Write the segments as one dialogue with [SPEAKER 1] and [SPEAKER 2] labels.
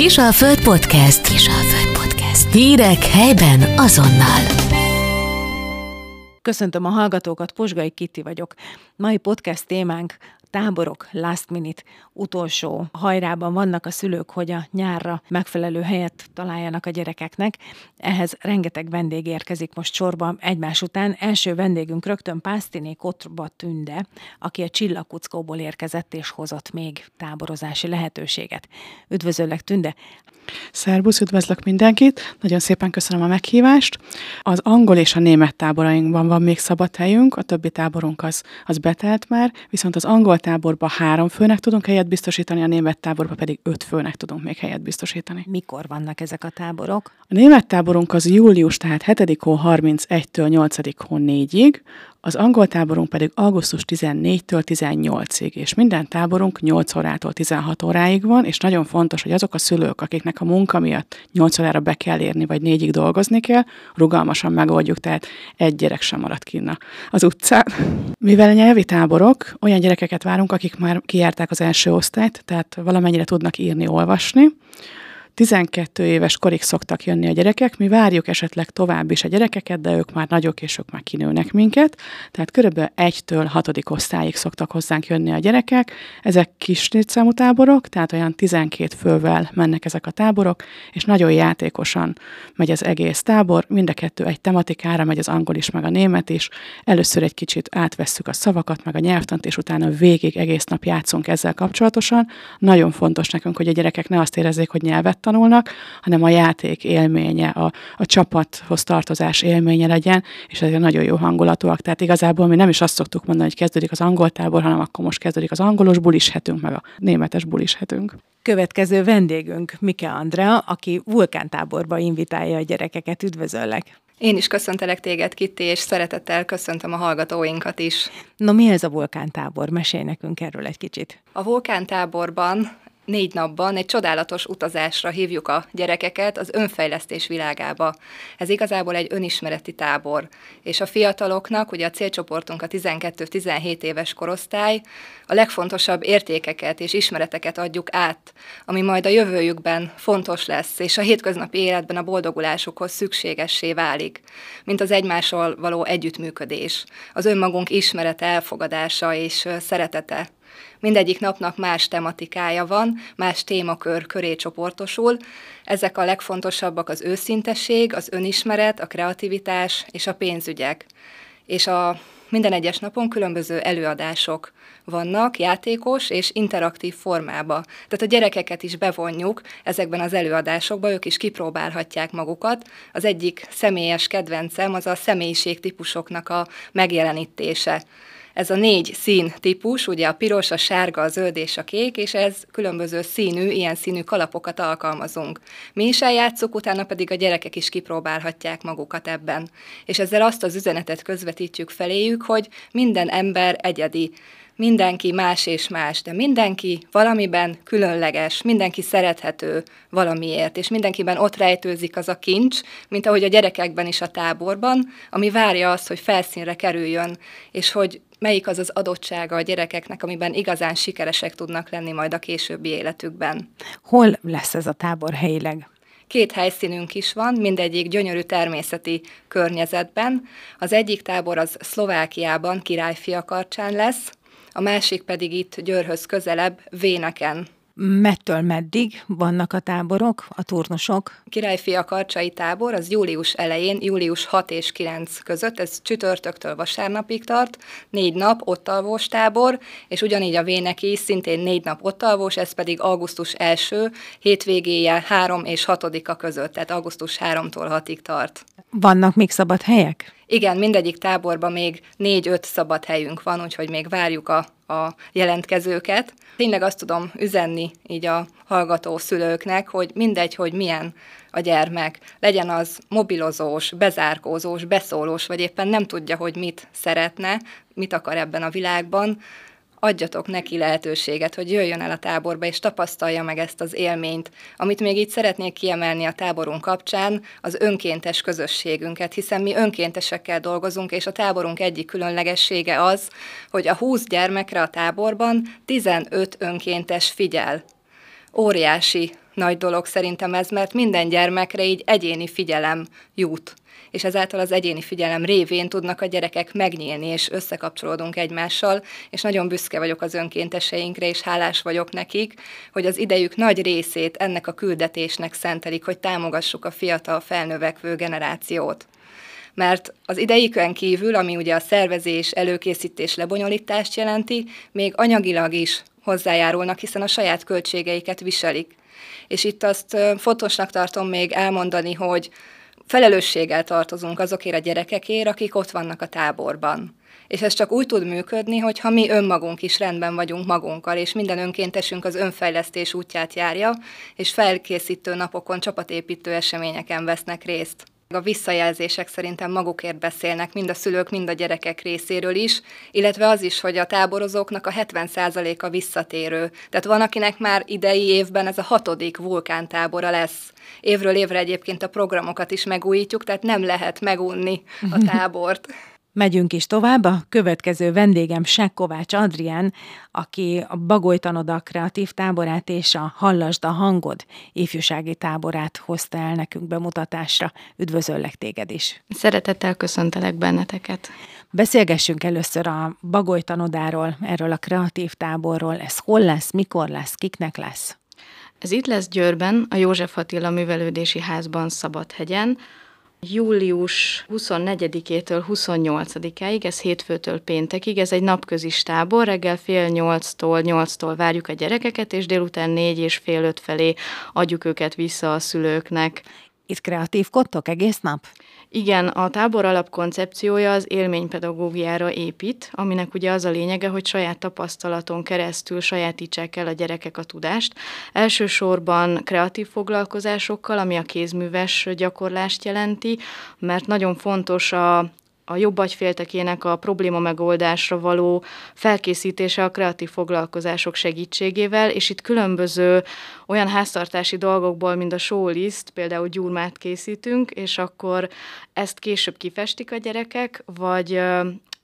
[SPEAKER 1] Kisalföld Podcast. Kisalföld Podcast. Hírek helyben azonnal.
[SPEAKER 2] Köszöntöm a hallgatókat, Posgai Kitti vagyok. Mai podcast témánk táborok last minute utolsó hajrában vannak a szülők, hogy a nyárra megfelelő helyet találjanak a gyerekeknek. Ehhez rengeteg vendég érkezik most sorba egymás után. Első vendégünk rögtön Pásztiné Kotrba Tünde, aki a Csillagkuckóból érkezett és hozott még táborozási lehetőséget. Üdvözöllek Tünde!
[SPEAKER 3] Szerbusz, üdvözlök mindenkit, nagyon szépen köszönöm a meghívást. Az angol és a német táborainkban van még szabad helyünk, a többi táborunk az, az betelt már, viszont az angol táborban három főnek tudunk helyet biztosítani, a német táborban pedig öt főnek tudunk még helyet biztosítani.
[SPEAKER 2] Mikor vannak ezek a táborok?
[SPEAKER 3] A német táborunk az július, tehát 7. hó 31-től 8. hó 4-ig, az angol táborunk pedig augusztus 14-től 18-ig, és minden táborunk 8 órától 16 óráig van, és nagyon fontos, hogy azok a szülők, akiknek a munka miatt 8 órára be kell érni, vagy 4-ig dolgozni kell, rugalmasan megoldjuk, tehát egy gyerek sem marad kinna az utcán. Mivel nyelvi táborok, olyan gyerekeket várunk, akik már kijárták az első osztályt, tehát valamennyire tudnak írni, olvasni, 12 éves korig szoktak jönni a gyerekek, mi várjuk esetleg tovább is a gyerekeket, de ők már nagyok, és ők már kinőnek minket. Tehát körülbelül 1-től 6. osztályig szoktak hozzánk jönni a gyerekek. Ezek kis létszámú táborok, tehát olyan 12 fővel mennek ezek a táborok, és nagyon játékosan megy az egész tábor. Mind a kettő egy tematikára megy az angol is, meg a német is. Először egy kicsit átvesszük a szavakat, meg a nyelvtant, és utána végig egész nap játszunk ezzel kapcsolatosan. Nagyon fontos nekünk, hogy a gyerekek ne azt érezzék, hogy nyelvet tanulnak, hanem a játék élménye, a, a csapathoz tartozás élménye legyen, és ezért nagyon jó hangulatúak. Tehát igazából mi nem is azt szoktuk mondani, hogy kezdődik az angol tábor, hanem akkor most kezdődik az angolos bulishetünk, meg a németes bulishetünk.
[SPEAKER 2] Következő vendégünk Mike Andrea, aki vulkántáborba invitálja a gyerekeket. Üdvözöllek!
[SPEAKER 4] Én is köszöntelek téged, Kitti, és szeretettel köszöntöm a hallgatóinkat is.
[SPEAKER 2] No, mi ez a vulkántábor? Mesélj nekünk erről egy kicsit.
[SPEAKER 4] A vulkántáborban négy napban egy csodálatos utazásra hívjuk a gyerekeket az önfejlesztés világába. Ez igazából egy önismereti tábor, és a fiataloknak, ugye a célcsoportunk a 12-17 éves korosztály, a legfontosabb értékeket és ismereteket adjuk át, ami majd a jövőjükben fontos lesz, és a hétköznapi életben a boldogulásukhoz szükségessé válik, mint az egymással való együttműködés, az önmagunk ismerete, elfogadása és szeretete. Mindegyik napnak más tematikája van, más témakör köré csoportosul. Ezek a legfontosabbak az őszintesség, az önismeret, a kreativitás és a pénzügyek. És a minden egyes napon különböző előadások vannak, játékos és interaktív formába. Tehát a gyerekeket is bevonjuk ezekben az előadásokba, ők is kipróbálhatják magukat. Az egyik személyes kedvencem az a személyiségtípusoknak a megjelenítése ez a négy szín típus, ugye a piros, a sárga, a zöld és a kék, és ez különböző színű, ilyen színű kalapokat alkalmazunk. Mi is eljátszuk, utána pedig a gyerekek is kipróbálhatják magukat ebben. És ezzel azt az üzenetet közvetítjük feléjük, hogy minden ember egyedi, mindenki más és más, de mindenki valamiben különleges, mindenki szerethető valamiért, és mindenkiben ott rejtőzik az a kincs, mint ahogy a gyerekekben is a táborban, ami várja azt, hogy felszínre kerüljön, és hogy melyik az az adottsága a gyerekeknek, amiben igazán sikeresek tudnak lenni majd a későbbi életükben.
[SPEAKER 2] Hol lesz ez a tábor helyileg?
[SPEAKER 4] Két helyszínünk is van, mindegyik gyönyörű természeti környezetben. Az egyik tábor az Szlovákiában, Királyfiakarcsán lesz, a másik pedig itt Győrhöz közelebb, Véneken
[SPEAKER 2] mettől meddig vannak a táborok, a turnusok?
[SPEAKER 4] Királyfia Karcsai tábor az július elején, július 6 és 9 között, ez csütörtöktől vasárnapig tart, négy nap ott alvós tábor, és ugyanígy a Véneki szintén négy nap ott alvós, ez pedig augusztus első, hétvégéje 3 és 6-a között, tehát augusztus 3-tól 6-ig tart.
[SPEAKER 2] Vannak még szabad helyek?
[SPEAKER 4] Igen, mindegyik táborban még négy-öt szabad helyünk van, úgyhogy még várjuk a, a jelentkezőket. Tényleg azt tudom üzenni így a hallgató szülőknek, hogy mindegy, hogy milyen a gyermek, legyen az mobilozós, bezárkózós, beszólós, vagy éppen nem tudja, hogy mit szeretne, mit akar ebben a világban, adjatok neki lehetőséget, hogy jöjjön el a táborba, és tapasztalja meg ezt az élményt. Amit még itt szeretnék kiemelni a táborunk kapcsán, az önkéntes közösségünket, hiszen mi önkéntesekkel dolgozunk, és a táborunk egyik különlegessége az, hogy a 20 gyermekre a táborban 15 önkéntes figyel. Óriási nagy dolog szerintem ez, mert minden gyermekre így egyéni figyelem jut és ezáltal az egyéni figyelem révén tudnak a gyerekek megnyílni, és összekapcsolódunk egymással, és nagyon büszke vagyok az önkénteseinkre, és hálás vagyok nekik, hogy az idejük nagy részét ennek a küldetésnek szentelik, hogy támogassuk a fiatal felnövekvő generációt mert az idejükön kívül, ami ugye a szervezés, előkészítés, lebonyolítást jelenti, még anyagilag is hozzájárulnak, hiszen a saját költségeiket viselik. És itt azt fontosnak tartom még elmondani, hogy felelősséggel tartozunk azokért a gyerekekért, akik ott vannak a táborban. És ez csak úgy tud működni, hogyha mi önmagunk is rendben vagyunk magunkkal, és minden önkéntesünk az önfejlesztés útját járja, és felkészítő napokon, csapatépítő eseményeken vesznek részt. A visszajelzések szerintem magukért beszélnek, mind a szülők, mind a gyerekek részéről is, illetve az is, hogy a táborozóknak a 70%-a visszatérő. Tehát van, akinek már idei évben ez a hatodik vulkántábora lesz. Évről évre egyébként a programokat is megújítjuk, tehát nem lehet megunni a tábort.
[SPEAKER 2] Megyünk is tovább. A következő vendégem Kovács Adrián, aki a Bagolytanoda kreatív táborát és a Hallasd a hangod ifjúsági táborát hozta el nekünk bemutatásra. Üdvözöllek téged is.
[SPEAKER 5] Szeretettel köszöntelek benneteket.
[SPEAKER 2] Beszélgessünk először a Bagolytanodáról, erről a kreatív táborról. Ez hol lesz, mikor lesz, kiknek lesz?
[SPEAKER 5] Ez itt lesz Győrben, a József Attila Művelődési Házban Szabadhegyen, Július 24-től 28-áig, ez hétfőtől péntekig, ez egy napközis tábor, reggel fél nyolctól, nyolctól várjuk a gyerekeket, és délután négy és fél öt felé adjuk őket vissza a szülőknek.
[SPEAKER 2] Itt kreatívkodtok egész nap?
[SPEAKER 5] Igen, a tábor alapkoncepciója az élménypedagógiára épít, aminek ugye az a lényege, hogy saját tapasztalaton keresztül sajátítsák el a gyerekek a tudást. Elsősorban kreatív foglalkozásokkal, ami a kézműves gyakorlást jelenti, mert nagyon fontos a a jobb agyféltekének a probléma megoldásra való felkészítése a kreatív foglalkozások segítségével, és itt különböző olyan háztartási dolgokból, mint a showlist, például gyurmát készítünk, és akkor ezt később kifestik a gyerekek, vagy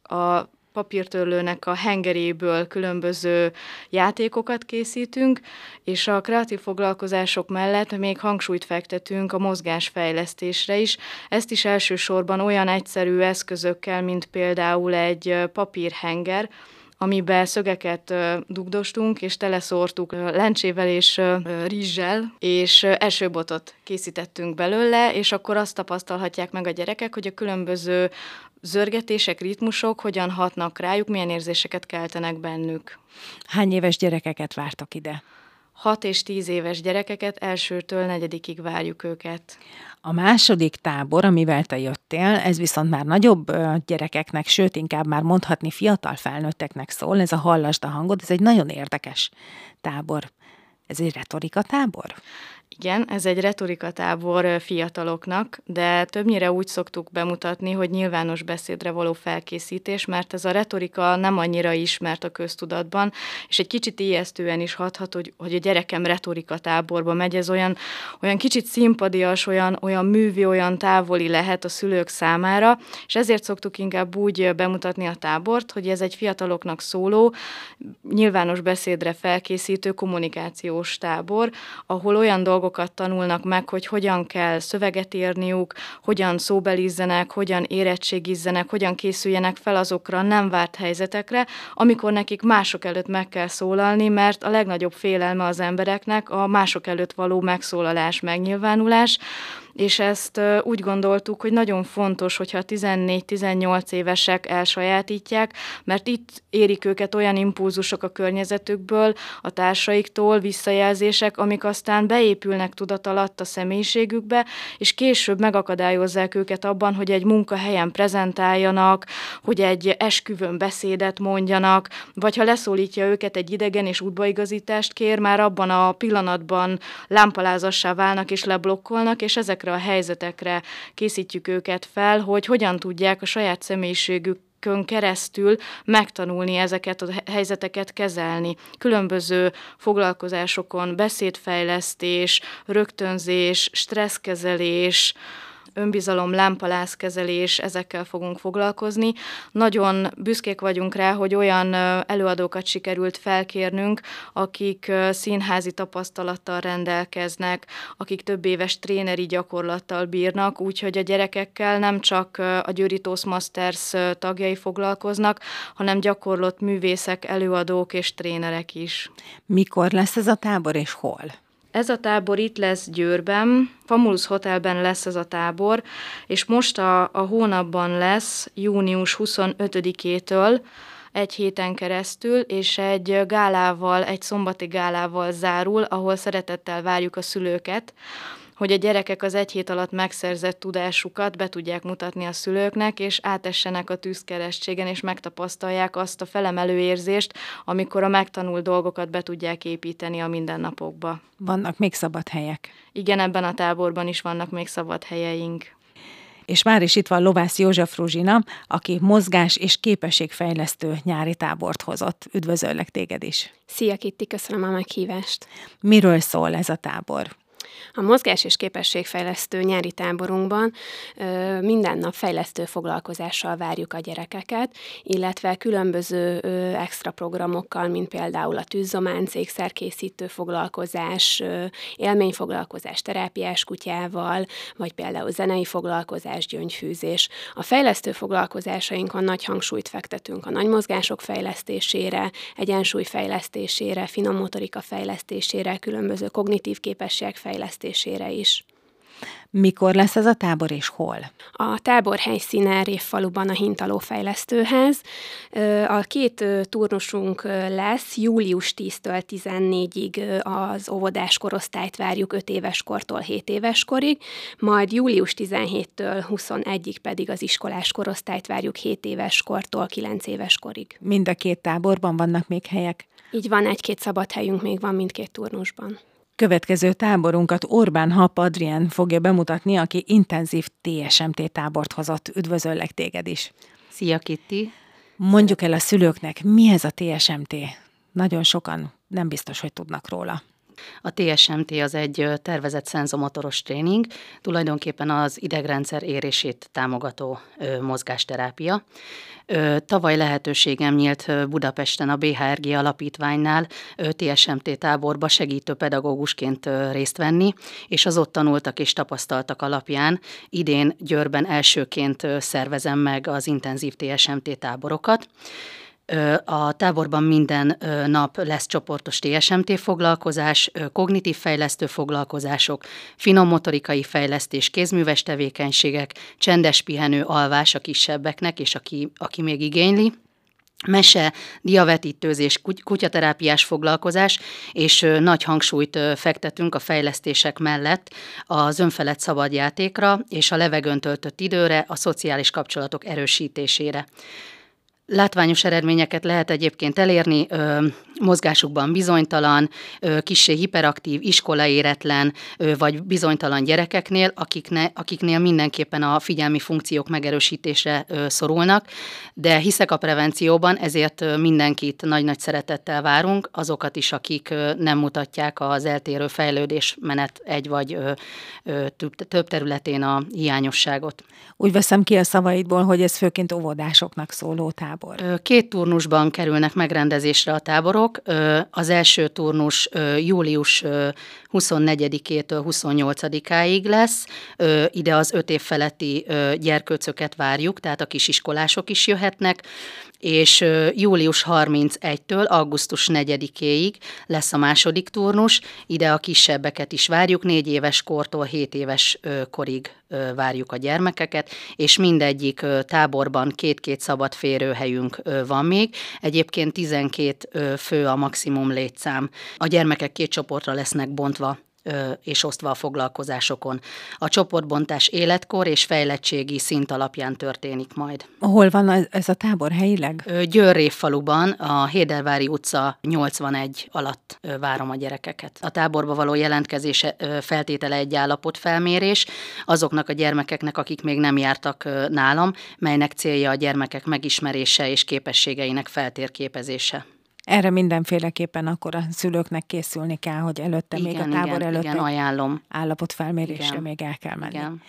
[SPEAKER 5] a papírtörlőnek a hengeréből különböző játékokat készítünk, és a kreatív foglalkozások mellett még hangsúlyt fektetünk a mozgásfejlesztésre is. Ezt is elsősorban olyan egyszerű eszközökkel, mint például egy papírhenger, amiben szögeket dugdostunk, és teleszórtuk lencsével és rizssel, és esőbotot készítettünk belőle, és akkor azt tapasztalhatják meg a gyerekek, hogy a különböző zörgetések, ritmusok hogyan hatnak rájuk, milyen érzéseket keltenek bennük.
[SPEAKER 2] Hány éves gyerekeket vártak ide?
[SPEAKER 5] 6 és 10 éves gyerekeket elsőtől negyedikig várjuk őket.
[SPEAKER 2] A második tábor, amivel te jöttél, ez viszont már nagyobb gyerekeknek, sőt inkább már mondhatni fiatal felnőtteknek szól, ez a Hallasd a hangod, ez egy nagyon érdekes tábor. Ez egy retorika tábor?
[SPEAKER 5] Igen, ez egy retorikatábor fiataloknak, de többnyire úgy szoktuk bemutatni, hogy nyilvános beszédre való felkészítés, mert ez a retorika nem annyira ismert a köztudatban, és egy kicsit ijesztően is hathat, hogy, hogy a gyerekem retorikatáborba megy, ez olyan, olyan kicsit szimpadias, olyan, olyan művi, olyan távoli lehet a szülők számára, és ezért szoktuk inkább úgy bemutatni a tábort, hogy ez egy fiataloknak szóló, nyilvános beszédre felkészítő kommunikációs tábor, ahol olyan dolgok dolgokat tanulnak meg, hogy hogyan kell szöveget írniuk, hogyan szóbelizzenek, hogyan érettségizzenek, hogyan készüljenek fel azokra nem várt helyzetekre, amikor nekik mások előtt meg kell szólalni, mert a legnagyobb félelme az embereknek a mások előtt való megszólalás, megnyilvánulás, és ezt úgy gondoltuk, hogy nagyon fontos, hogyha 14-18 évesek elsajátítják, mert itt érik őket olyan impulzusok a környezetükből, a társaiktól, visszajelzések, amik aztán beépülnek tudat alatt a személyiségükbe, és később megakadályozzák őket abban, hogy egy munkahelyen prezentáljanak, hogy egy esküvőn beszédet mondjanak, vagy ha leszólítja őket egy idegen és útbaigazítást kér, már abban a pillanatban lámpalázassá válnak és leblokkolnak, és ezek ezekre a helyzetekre készítjük őket fel, hogy hogyan tudják a saját személyiségük keresztül megtanulni ezeket a helyzeteket kezelni. Különböző foglalkozásokon beszédfejlesztés, rögtönzés, stresszkezelés, önbizalom, lámpalászkezelés, ezekkel fogunk foglalkozni. Nagyon büszkék vagyunk rá, hogy olyan előadókat sikerült felkérnünk, akik színházi tapasztalattal rendelkeznek, akik több éves tréneri gyakorlattal bírnak, úgyhogy a gyerekekkel nem csak a Győri Toastmasters tagjai foglalkoznak, hanem gyakorlott művészek, előadók és trénerek is.
[SPEAKER 2] Mikor lesz ez a tábor és hol?
[SPEAKER 5] Ez a tábor itt lesz Győrben, Famulus Hotelben lesz ez a tábor, és most a, a hónapban lesz június 25-től egy héten keresztül, és egy gálával, egy szombati gálával zárul, ahol szeretettel várjuk a szülőket, hogy a gyerekek az egy hét alatt megszerzett tudásukat be tudják mutatni a szülőknek, és átessenek a tűzkeresztségen, és megtapasztalják azt a felemelő érzést, amikor a megtanult dolgokat be tudják építeni a mindennapokba.
[SPEAKER 2] Vannak még szabad helyek?
[SPEAKER 5] Igen, ebben a táborban is vannak még szabad helyeink.
[SPEAKER 2] És már is itt van Lovász József Ruzsina, aki mozgás és képességfejlesztő nyári tábort hozott. Üdvözöllek téged is!
[SPEAKER 6] Szia Kitti, köszönöm a meghívást!
[SPEAKER 2] Miről szól ez a tábor?
[SPEAKER 6] A mozgás és képességfejlesztő nyári táborunkban minden nap fejlesztő foglalkozással várjuk a gyerekeket, illetve különböző extra programokkal, mint például a tűzzománc, ékszerkészítő foglalkozás, élményfoglalkozás terápiás kutyával, vagy például zenei foglalkozás, gyöngyfűzés. A fejlesztő foglalkozásainkon nagy hangsúlyt fektetünk a nagy mozgások fejlesztésére, egyensúly fejlesztésére, finom motorika fejlesztésére, különböző kognitív képességek fejlesztésére, fejlesztésére is.
[SPEAKER 2] Mikor lesz ez a tábor és hol?
[SPEAKER 6] A tábor helyszíne Révfaluban a Hintaló fejlesztőház. A két turnusunk lesz, július 10-től 14-ig az óvodás korosztályt várjuk 5 éves kortól 7 éves korig, majd július 17-től 21-ig pedig az iskolás korosztályt várjuk 7 éves kortól 9 éves korig.
[SPEAKER 2] Mind a két táborban vannak még helyek?
[SPEAKER 6] Így van, egy-két szabad helyünk még van mindkét turnusban.
[SPEAKER 2] Következő táborunkat Orbán Hap Adrien fogja bemutatni, aki intenzív TSMT tábort hozott. Üdvözöllek téged is!
[SPEAKER 7] Szia Kitti!
[SPEAKER 2] Mondjuk el a szülőknek, mi ez a TSMT? Nagyon sokan nem biztos, hogy tudnak róla.
[SPEAKER 7] A TSMT az egy tervezett szenzomotoros tréning, tulajdonképpen az idegrendszer érését támogató mozgásterápia. Tavaly lehetőségem nyílt Budapesten a BHRG alapítványnál TSMT táborba segítő pedagógusként részt venni, és az ott tanultak és tapasztaltak alapján idén Győrben elsőként szervezem meg az intenzív TSMT táborokat. A táborban minden nap lesz csoportos TSMT foglalkozás, kognitív fejlesztő foglalkozások, finom motorikai fejlesztés, kézműves tevékenységek, csendes pihenő, alvás a kisebbeknek, és aki, aki még igényli mese, diavetítőzés, kutyaterápiás foglalkozás, és nagy hangsúlyt fektetünk a fejlesztések mellett az önfelett szabadjátékra és a levegőn töltött időre, a szociális kapcsolatok erősítésére. Látványos eredményeket lehet egyébként elérni, ö, mozgásukban bizonytalan, ö, kissé hiperaktív, iskolaéretlen ö, vagy bizonytalan gyerekeknél, akikne, akiknél mindenképpen a figyelmi funkciók megerősítésre ö, szorulnak, de hiszek a prevencióban, ezért mindenkit nagy-nagy szeretettel várunk, azokat is, akik ö, nem mutatják az eltérő fejlődés menet egy vagy ö, ö, több, több területén a hiányosságot.
[SPEAKER 2] Úgy veszem ki a szavaidból, hogy ez főként óvodásoknak szóló tábor tábor?
[SPEAKER 7] Két turnusban kerülnek megrendezésre a táborok. Az első turnus július 24-től 28-áig lesz. Ide az öt év feletti gyerkőcöket várjuk, tehát a kisiskolások is jöhetnek és július 31-től augusztus 4-éig lesz a második turnus, ide a kisebbeket is várjuk, négy éves kortól 7 éves korig várjuk a gyermekeket, és mindegyik táborban két-két szabad férőhelyünk van még. Egyébként 12 fő a maximum létszám. A gyermekek két csoportra lesznek bontva és osztva a foglalkozásokon. A csoportbontás életkor és fejlettségi szint alapján történik majd.
[SPEAKER 2] Hol van ez a tábor helyileg?
[SPEAKER 7] Győrrév faluban, a Hédervári utca 81 alatt várom a gyerekeket. A táborba való jelentkezése feltétele egy állapotfelmérés azoknak a gyermekeknek, akik még nem jártak nálam, melynek célja a gyermekek megismerése és képességeinek feltérképezése.
[SPEAKER 2] Erre mindenféleképpen akkor a szülőknek készülni kell, hogy előtte, igen, még a tábor
[SPEAKER 7] igen,
[SPEAKER 2] előtt
[SPEAKER 7] igen, ajánlom.
[SPEAKER 2] állapotfelmérésre igen. még el kell menni. Igen.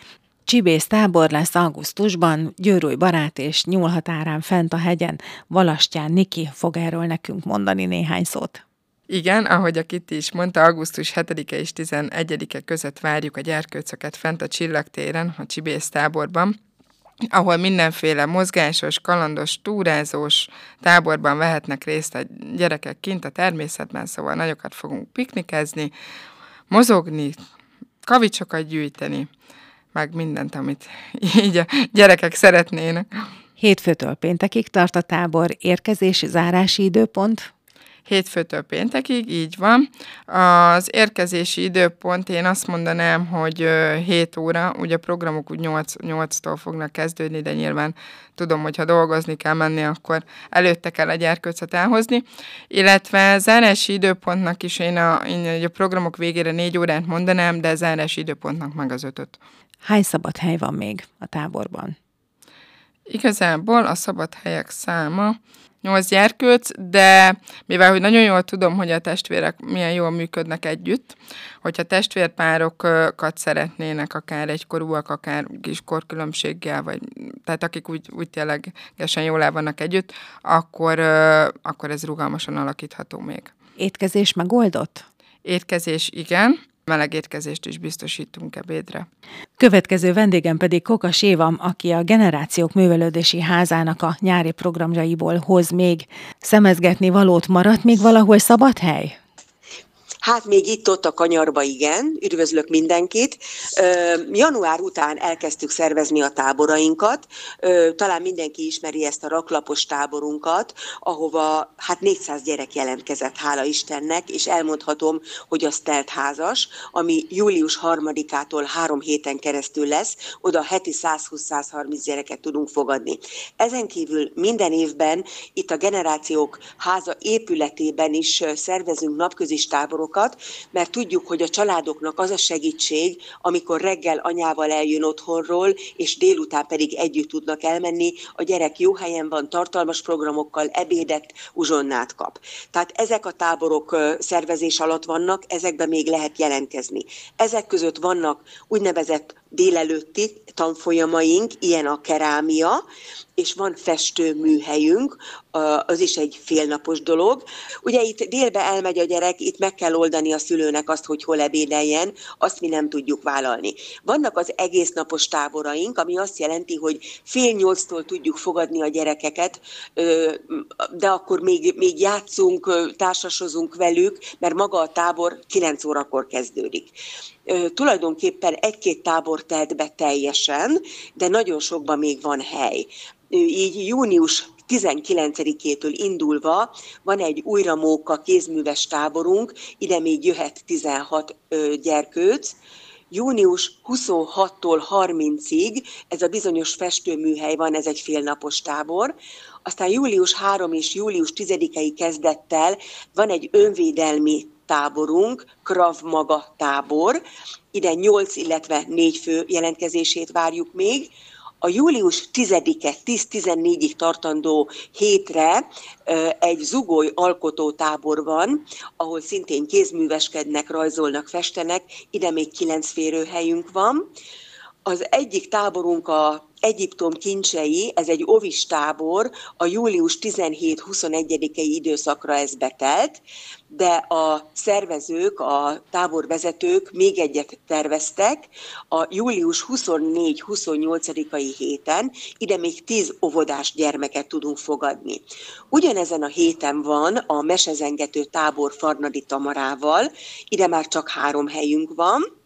[SPEAKER 2] Csibész tábor lesz augusztusban, Győrúj barát és nyúlhatárán fent a hegyen. Valastyán Niki fog erről nekünk mondani néhány szót.
[SPEAKER 8] Igen, ahogy a Kitti is mondta, augusztus 7-e és 11-e között várjuk a gyerkőcöket fent a Csillagtéren, a Csibész táborban, ahol mindenféle mozgásos, kalandos, túrázós táborban vehetnek részt a gyerekek kint a természetben, szóval nagyokat fogunk piknikezni, mozogni, kavicsokat gyűjteni, meg mindent, amit így a gyerekek szeretnének.
[SPEAKER 2] Hétfőtől péntekig tart a tábor, érkezési, zárási időpont?
[SPEAKER 8] Hétfőtől péntekig, így van. Az érkezési időpont én azt mondanám, hogy 7 óra, ugye a programok úgy 8, 8-tól fognak kezdődni, de nyilván tudom, hogy ha dolgozni kell menni, akkor előtte kell a gyerkőcet elhozni, illetve zárási időpontnak is én a, én a programok végére 4 órát mondanám, de zárási időpontnak meg az ötöt.
[SPEAKER 2] Hány szabad hely van még a táborban?
[SPEAKER 8] Igazából a szabad helyek száma nyolc gyerkőc, de mivel hogy nagyon jól tudom, hogy a testvérek milyen jól működnek együtt, hogyha testvérpárokat szeretnének, akár egykorúak, akár kis korkülönbséggel, vagy tehát akik úgy, úgy ténylegesen jól el vannak együtt, akkor, akkor ez rugalmasan alakítható még.
[SPEAKER 2] Étkezés megoldott?
[SPEAKER 8] Étkezés igen meleg étkezést is biztosítunk ebédre.
[SPEAKER 2] Következő vendégem pedig Kokas Éva, aki a Generációk Művelődési Házának a nyári programjaiból hoz még szemezgetni valót. Maradt még valahol szabad hely?
[SPEAKER 9] Hát még itt-ott a kanyarba igen, üdvözlök mindenkit. Január után elkezdtük szervezni a táborainkat, talán mindenki ismeri ezt a raklapos táborunkat, ahova hát 400 gyerek jelentkezett, hála Istennek, és elmondhatom, hogy az telt házas, ami július 3-ától három héten keresztül lesz, oda heti 120-130 gyereket tudunk fogadni. Ezen kívül minden évben itt a Generációk háza épületében is szervezünk napközis táborokat, dolgokat, mert tudjuk, hogy a családoknak az a segítség, amikor reggel anyával eljön otthonról, és délután pedig együtt tudnak elmenni, a gyerek jó helyen van, tartalmas programokkal, ebédet, uzsonnát kap. Tehát ezek a táborok szervezés alatt vannak, ezekben még lehet jelentkezni. Ezek között vannak úgynevezett délelőtti tanfolyamaink, ilyen a kerámia, és van festőműhelyünk, az is egy félnapos dolog. Ugye itt délbe elmegy a gyerek, itt meg kell oldani a szülőnek azt, hogy hol ebédeljen, azt mi nem tudjuk vállalni. Vannak az egész napos táboraink, ami azt jelenti, hogy fél nyolctól tudjuk fogadni a gyerekeket, de akkor még, még játszunk, társasozunk velük, mert maga a tábor 9 órakor kezdődik tulajdonképpen egy-két tábor telt be teljesen, de nagyon sokban még van hely. Így június 19-től indulva van egy újramóka kézműves táborunk, ide még jöhet 16 gyerkőc, június 26-tól 30-ig ez a bizonyos festőműhely van, ez egy félnapos tábor, aztán július 3 és július 10-i kezdettel van egy önvédelmi táborunk, Krav Maga tábor. Ide 8, illetve 4 fő jelentkezését várjuk még. A július 10-e 10-14-ig tartandó hétre egy zugoly alkotótábor van, ahol szintén kézműveskednek, rajzolnak, festenek, ide még kilenc férőhelyünk van. Az egyik táborunk a Egyiptom kincsei, ez egy ovis tábor, a július 17-21-i időszakra ez betelt, de a szervezők, a táborvezetők még egyet terveztek, a július 24-28-ai héten ide még 10 óvodás gyermeket tudunk fogadni. Ugyanezen a héten van a mesezengető tábor Farnadi Tamarával, ide már csak három helyünk van,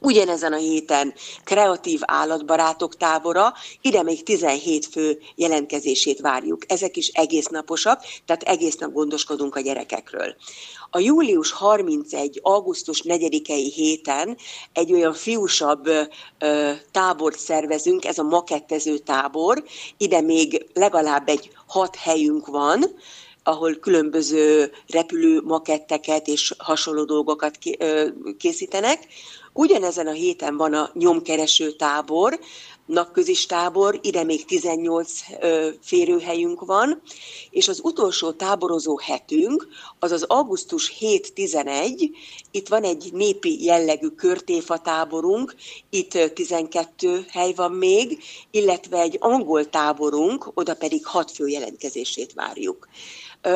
[SPEAKER 9] Ugyanezen a héten kreatív állatbarátok tábora, ide még 17 fő jelentkezését várjuk. Ezek is egész naposak, tehát egész nap gondoskodunk a gyerekekről. A július 31. augusztus 4-i héten egy olyan fiúsabb ö, tábort szervezünk, ez a makettező tábor. Ide még legalább egy hat helyünk van, ahol különböző repülő maketteket és hasonló dolgokat készítenek. Ugyanezen a héten van a nyomkereső tábor, napközis tábor, ide még 18 ö, férőhelyünk van, és az utolsó táborozó hetünk, az az augusztus 7-11, itt van egy népi jellegű körtéfa táborunk, itt 12 hely van még, illetve egy angol táborunk, oda pedig 6 fő jelentkezését várjuk.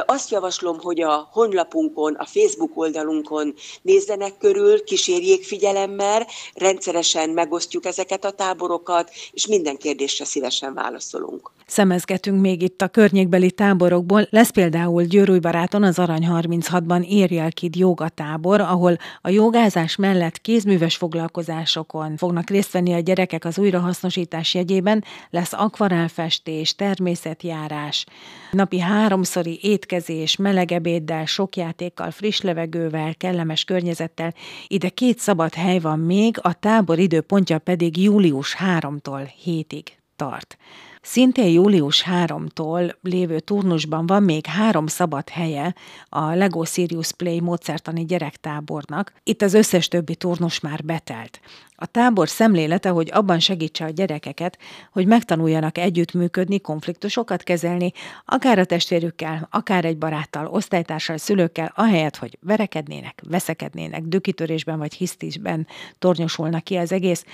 [SPEAKER 9] Azt javaslom, hogy a honlapunkon, a Facebook oldalunkon nézzenek körül, kísérjék figyelemmel, rendszeresen megosztjuk ezeket a táborokat, és minden kérdésre szívesen válaszolunk.
[SPEAKER 2] Szemezgetünk még itt a környékbeli táborokból. Lesz például Győrújbaráton az Arany 36-ban Érjelkid jogatábor, ahol a jogázás mellett kézműves foglalkozásokon fognak részt venni a gyerekek az újrahasznosítás jegyében, lesz akvarálfestés, természetjárás, napi háromszori étkezés, meleg ebéddel, sok játékkal, friss levegővel, kellemes környezettel. Ide két szabad hely van még, a tábor időpontja pedig július 3-tól 7-ig tart. Szintén július 3-tól lévő turnusban van még három szabad helye a Lego Sirius Play módszertani gyerektábornak. Itt az összes többi turnus már betelt. A tábor szemlélete, hogy abban segítse a gyerekeket, hogy megtanuljanak együttműködni, konfliktusokat kezelni, akár a testvérükkel, akár egy baráttal, osztálytársal, szülőkkel, ahelyett, hogy verekednének, veszekednének, dökitörésben vagy hisztisben tornyosulnak ki az egész,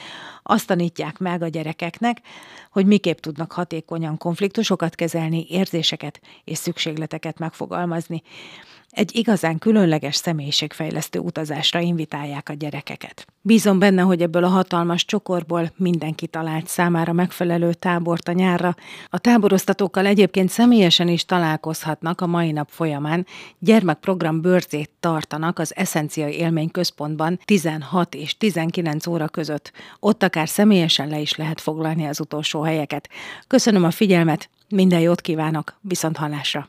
[SPEAKER 2] azt tanítják meg a gyerekeknek, hogy miképp tudnak hatékonyan konfliktusokat kezelni, érzéseket és szükségleteket megfogalmazni egy igazán különleges személyiségfejlesztő utazásra invitálják a gyerekeket. Bízom benne, hogy ebből a hatalmas csokorból mindenki talált számára megfelelő tábort a nyárra. A táboroztatókkal egyébként személyesen is találkozhatnak a mai nap folyamán. Gyermekprogram bőrzét tartanak az Eszencia Élmény Központban 16 és 19 óra között. Ott akár személyesen le is lehet foglalni az utolsó helyeket. Köszönöm a figyelmet, minden jót kívánok, viszont hallásra!